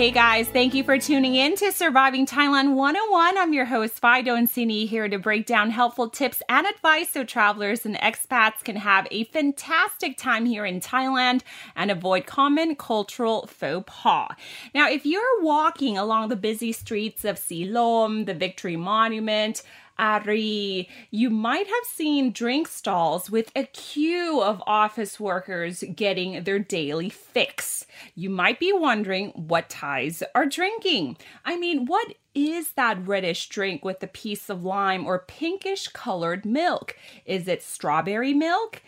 Hey guys, thank you for tuning in to Surviving Thailand 101. I'm your host, Fido and Sini, here to break down helpful tips and advice so travelers and expats can have a fantastic time here in Thailand and avoid common cultural faux pas. Now, if you're walking along the busy streets of Silom, the Victory Monument, Ari, you might have seen drink stalls with a queue of office workers getting their daily fix. You might be wondering what Thais are drinking. I mean, what is that reddish drink with a piece of lime or pinkish colored milk? Is it strawberry milk?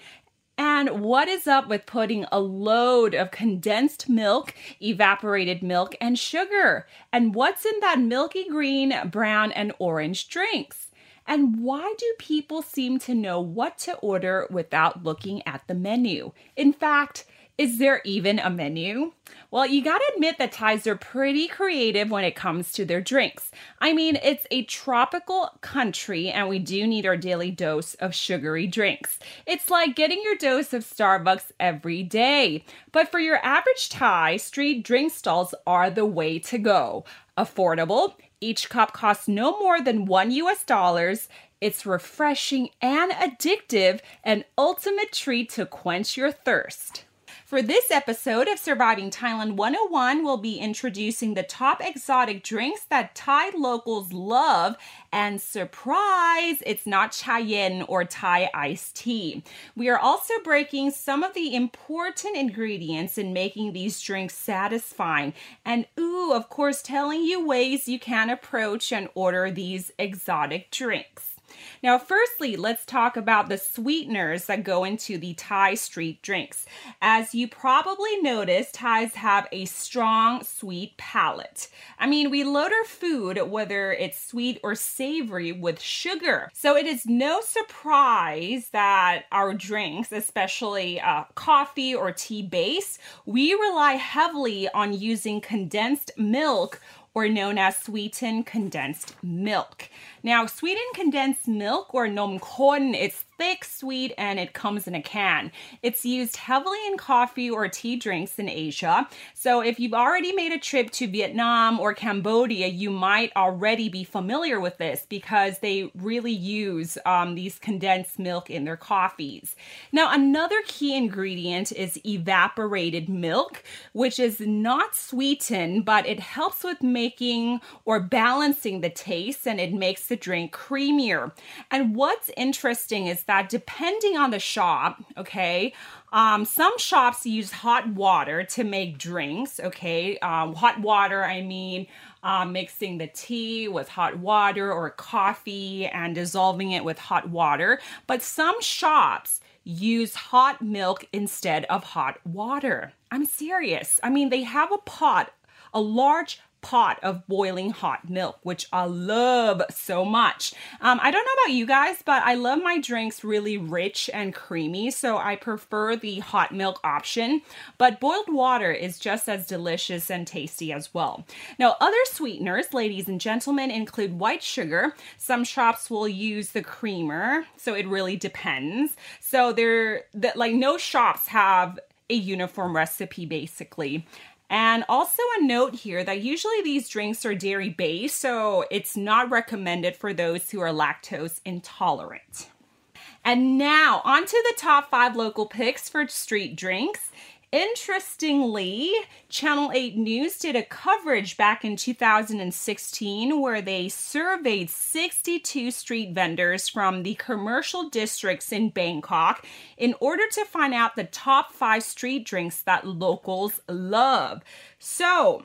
And what is up with putting a load of condensed milk, evaporated milk, and sugar? And what's in that milky green, brown, and orange drinks? And why do people seem to know what to order without looking at the menu? In fact, is there even a menu? Well, you gotta admit that Thais are pretty creative when it comes to their drinks. I mean, it's a tropical country and we do need our daily dose of sugary drinks. It's like getting your dose of Starbucks every day. But for your average Thai, street drink stalls are the way to go. Affordable, each cup costs no more than one US dollars. It's refreshing and addictive, an ultimate treat to quench your thirst. For this episode of Surviving Thailand 101, we'll be introducing the top exotic drinks that Thai locals love. And surprise, it's not chayen or Thai iced tea. We are also breaking some of the important ingredients in making these drinks satisfying. And ooh, of course, telling you ways you can approach and order these exotic drinks. Now, firstly, let's talk about the sweeteners that go into the Thai street drinks. As you probably noticed, Thais have a strong sweet palate. I mean, we load our food, whether it's sweet or savory, with sugar. So it is no surprise that our drinks, especially uh, coffee or tea base, we rely heavily on using condensed milk or known as sweetened condensed milk. Now, sweetened condensed milk or nom khon, it's thick, sweet, and it comes in a can. It's used heavily in coffee or tea drinks in Asia. So, if you've already made a trip to Vietnam or Cambodia, you might already be familiar with this because they really use um, these condensed milk in their coffees. Now, another key ingredient is evaporated milk, which is not sweetened, but it helps with making or balancing the taste and it makes the drink creamier. And what's interesting is that depending on the shop, okay, um, some shops use hot water to make drinks, okay. Um, hot water, I mean, uh, mixing the tea with hot water or coffee and dissolving it with hot water. But some shops use hot milk instead of hot water. I'm serious. I mean, they have a pot, a large pot of boiling hot milk, which I love so much. Um, I don't know about you guys, but I love my drinks really rich and creamy, so I prefer the hot milk option. But boiled water is just as delicious and tasty as well. Now, other sweeteners, ladies and gentlemen, include white sugar. Some shops will use the creamer, so it really depends. So they're that like no shops have a uniform recipe basically. And also a note here that usually these drinks are dairy based, so it's not recommended for those who are lactose intolerant. And now, on to the top five local picks for street drinks. Interestingly, Channel 8 News did a coverage back in 2016 where they surveyed 62 street vendors from the commercial districts in Bangkok in order to find out the top five street drinks that locals love. So,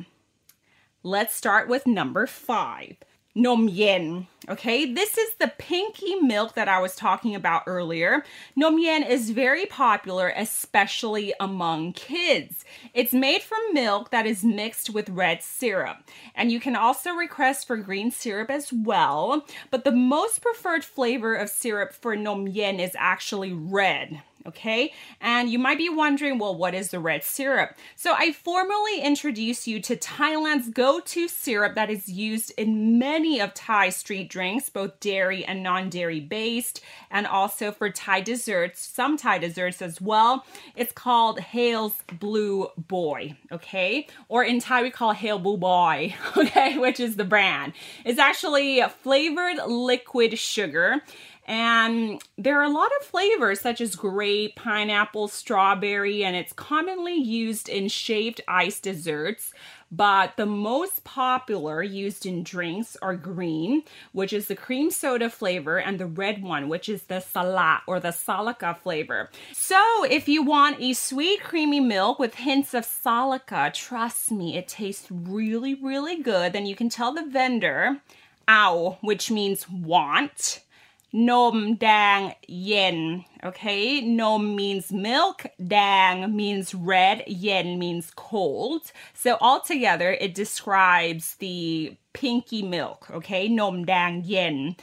let's start with number five. Nom yen. Okay, this is the pinky milk that I was talking about earlier. Nom yen is very popular, especially among kids. It's made from milk that is mixed with red syrup. And you can also request for green syrup as well. But the most preferred flavor of syrup for nom yen is actually red okay? And you might be wondering, well, what is the red syrup? So I formally introduce you to Thailand's go-to syrup that is used in many of Thai street drinks, both dairy and non-dairy based, and also for Thai desserts, some Thai desserts as well. It's called Hale's Blue Boy, okay? Or in Thai we call Hale Blue Boy, okay, which is the brand. It's actually flavored liquid sugar and there are a lot of flavors such as grape, pineapple, strawberry, and it's commonly used in shaved ice desserts. But the most popular used in drinks are green, which is the cream soda flavor, and the red one, which is the salat or the salaka flavor. So if you want a sweet, creamy milk with hints of salaka, trust me, it tastes really, really good. Then you can tell the vendor, ow, which means want Nom dang yen. Okay, nom means milk, dang means red, yen means cold. So altogether, it describes the pinky milk. Okay, nom dang yen.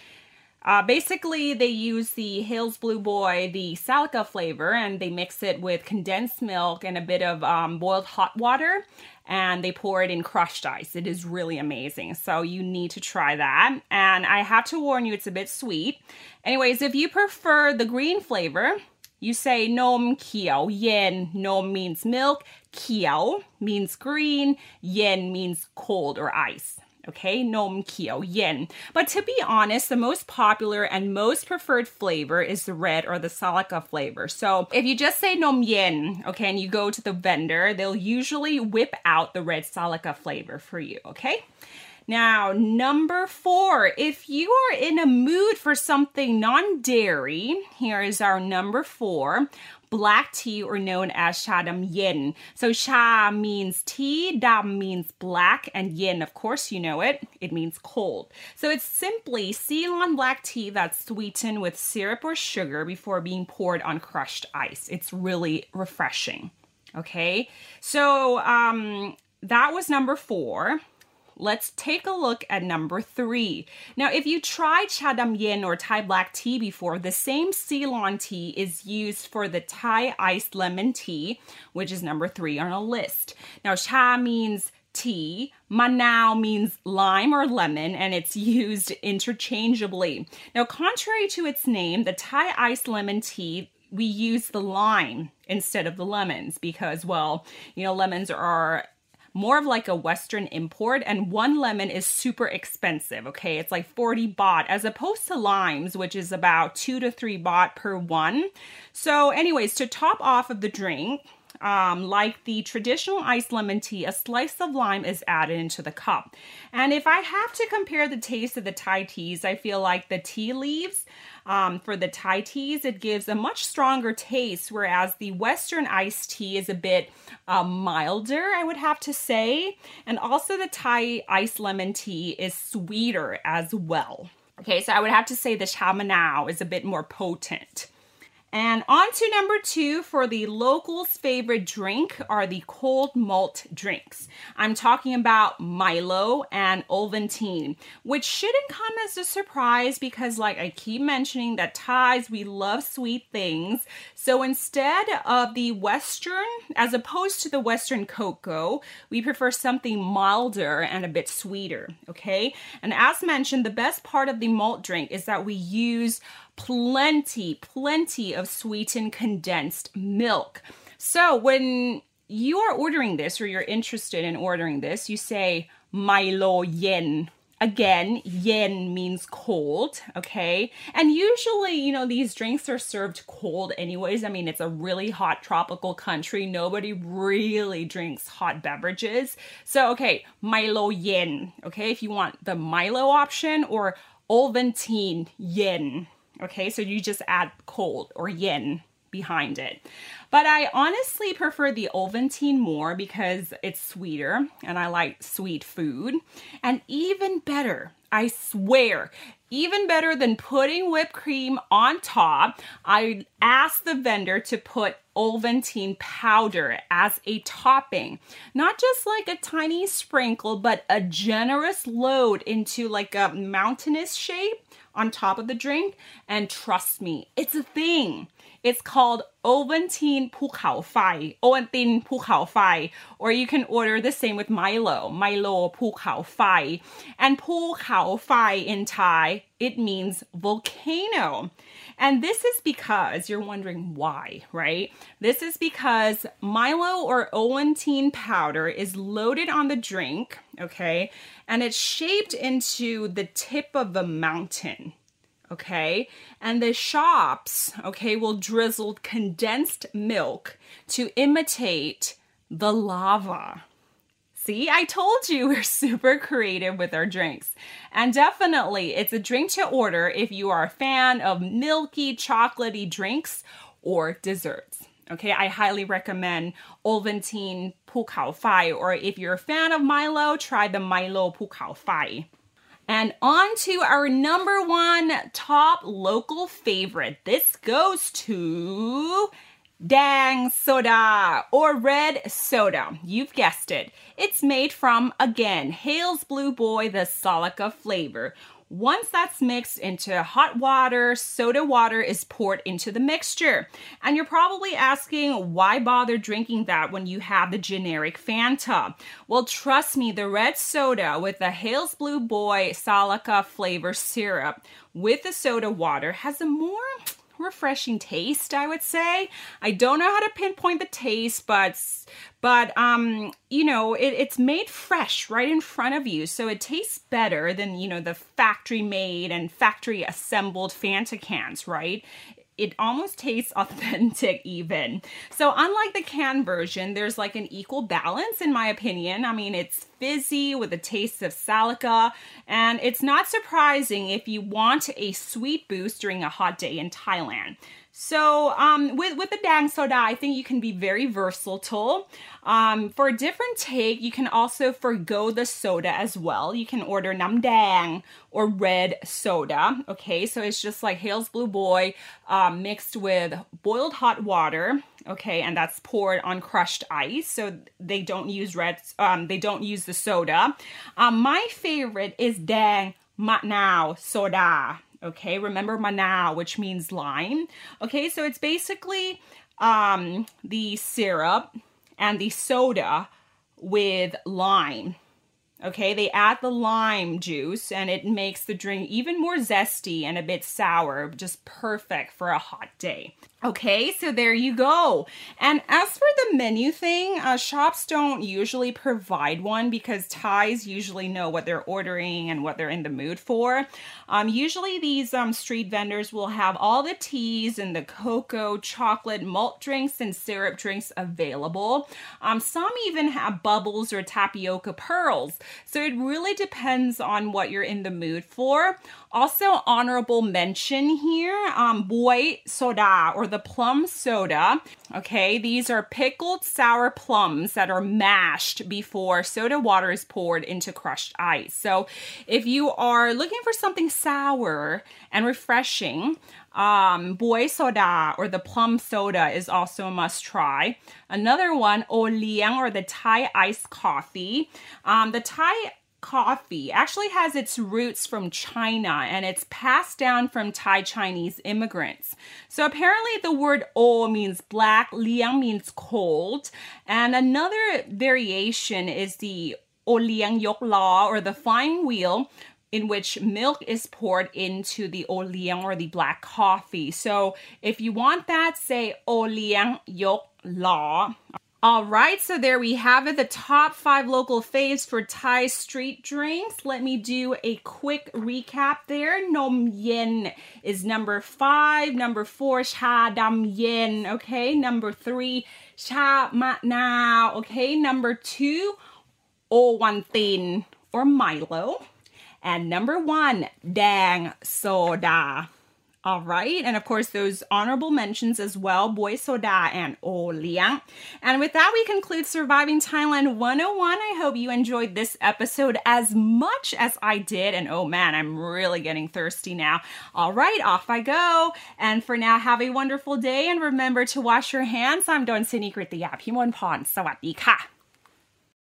Uh, basically, they use the Hales Blue Boy, the Salika flavor, and they mix it with condensed milk and a bit of um, boiled hot water and they pour it in crushed ice. It is really amazing. So you need to try that. And I have to warn you, it's a bit sweet. Anyways, if you prefer the green flavor, you say nom kiao yen. Nom means milk, kiao means green, yen means cold or ice okay? Nom kio yen. But to be honest, the most popular and most preferred flavor is the red or the salaka flavor. So if you just say nom yen, okay, and you go to the vendor, they'll usually whip out the red salaka flavor for you, okay? Now, number four, if you are in a mood for something non dairy, here is our number four black tea or known as cha dam yin. So cha means tea, dam means black, and yin, of course, you know it. It means cold. So it's simply Ceylon black tea that's sweetened with syrup or sugar before being poured on crushed ice. It's really refreshing. Okay, so um, that was number four. Let's take a look at number three. Now, if you tried Chadam Yin or Thai black tea before, the same Ceylon tea is used for the Thai iced lemon tea, which is number three on a list. Now, cha means tea. Manao means lime or lemon, and it's used interchangeably. Now, contrary to its name, the Thai iced lemon tea we use the lime instead of the lemons because, well, you know, lemons are more of like a Western import, and one lemon is super expensive. Okay, it's like 40 baht as opposed to limes, which is about two to three baht per one. So, anyways, to top off of the drink, um, like the traditional iced lemon tea, a slice of lime is added into the cup. And if I have to compare the taste of the Thai teas, I feel like the tea leaves um, for the Thai teas, it gives a much stronger taste, whereas the Western iced tea is a bit uh, milder, I would have to say. And also, the Thai iced lemon tea is sweeter as well. Okay, so I would have to say the cha manao is a bit more potent. And on to number two for the locals' favorite drink are the cold malt drinks. I'm talking about Milo and Ovaltine, which shouldn't come as a surprise because, like I keep mentioning, that Thais, we love sweet things. So instead of the Western, as opposed to the Western cocoa, we prefer something milder and a bit sweeter, okay? And as mentioned, the best part of the malt drink is that we use plenty, plenty of sweetened condensed milk. So when you are ordering this or you're interested in ordering this, you say Milo yen. Again, yen means cold, okay? And usually, you know, these drinks are served cold anyways. I mean, it's a really hot tropical country. Nobody really drinks hot beverages. So, okay, Milo yen, okay? If you want the Milo option or Ovaltine yen, Okay, so you just add cold or yin behind it. But I honestly prefer the Ovaltine more because it's sweeter and I like sweet food. And even better, I swear, even better than putting whipped cream on top, I asked the vendor to put Ovaltine powder as a topping. Not just like a tiny sprinkle, but a generous load into like a mountainous shape on top of the drink. And trust me, it's a thing. It's called Oventin Pukao Fai, Oventin Pukao Fai, or you can order the same with Milo, Milo Pukao Fai. And Pukao Fai in Thai, it means volcano. And this is because you're wondering why, right? This is because Milo or Oventin powder is loaded on the drink, okay, and it's shaped into the tip of a mountain okay? And the shops, okay, will drizzle condensed milk to imitate the lava. See, I told you we're super creative with our drinks. And definitely, it's a drink to order if you are a fan of milky, chocolatey drinks or desserts. Okay, I highly recommend Ovaltine Pukao Fai, or if you're a fan of Milo, try the Milo Pukao Fai. And on to our number one top local favorite. This goes to Dang Soda or Red Soda. You've guessed it. It's made from, again, Hales Blue Boy, the Salika flavor. Once that's mixed into hot water, soda water is poured into the mixture. And you're probably asking why bother drinking that when you have the generic Fanta? Well, trust me, the red soda with the Hales Blue Boy Salika flavor syrup with the soda water has a more refreshing taste, I would say. I don't know how to pinpoint the taste, but but um, you know, it, it's made fresh right in front of you, so it tastes better than you know the factory made and factory assembled Fanta cans, right? It almost tastes authentic even. So unlike the can version, there's like an equal balance in my opinion. I mean, it's fizzy with a taste of Salika, and it's not surprising if you want a sweet boost during a hot day in Thailand. So um, with with the dang soda, I think you can be very versatile. Um, for a different take, you can also forego the soda as well. You can order nam dang or red soda. Okay, so it's just like Hales Blue Boy um, mixed with boiled hot water. Okay, and that's poured on crushed ice. So they don't use red. Um, they don't use the soda. Um, my favorite is dang now soda. Okay, remember manao, which means lime. Okay, so it's basically um, the syrup and the soda with lime. Okay, they add the lime juice and it makes the drink even more zesty and a bit sour, just perfect for a hot day. Okay, so there you go. And as for the menu thing, uh, shops don't usually provide one because Thais usually know what they're ordering and what they're in the mood for. Um, usually, these um, street vendors will have all the teas and the cocoa, chocolate, malt drinks, and syrup drinks available. Um, some even have bubbles or tapioca pearls. So it really depends on what you're in the mood for. Also, honorable mention here um, boy soda or the plum soda. Okay, these are pickled sour plums that are mashed before soda water is poured into crushed ice. So, if you are looking for something sour and refreshing, um, boy soda or the plum soda is also a must try. Another one, o liang or the Thai iced coffee. Um, the Thai coffee actually has its roots from China and it's passed down from Thai Chinese immigrants. So apparently the word o means black, liang means cold, and another variation is the o liang yok la or the fine wheel in which milk is poured into the o liang or the black coffee. So if you want that, say o liang yok la. All right, so there we have it, the top five local faves for Thai street drinks. Let me do a quick recap there. Nom Yen is number five. Number four, Cha Dam Yen. Okay, number three, Cha Ma Na. Okay, number two, O Wan Tin or Milo. And number one, Dang Soda. All right. And of course, those honorable mentions as well Boy Soda and O Liang. And with that, we conclude Surviving Thailand 101. I hope you enjoyed this episode as much as I did. And oh man, I'm really getting thirsty now. All right, off I go. And for now, have a wonderful day and remember to wash your hands. I'm Don Sinikrit the Yap. Himon Pon. Sawadee ka.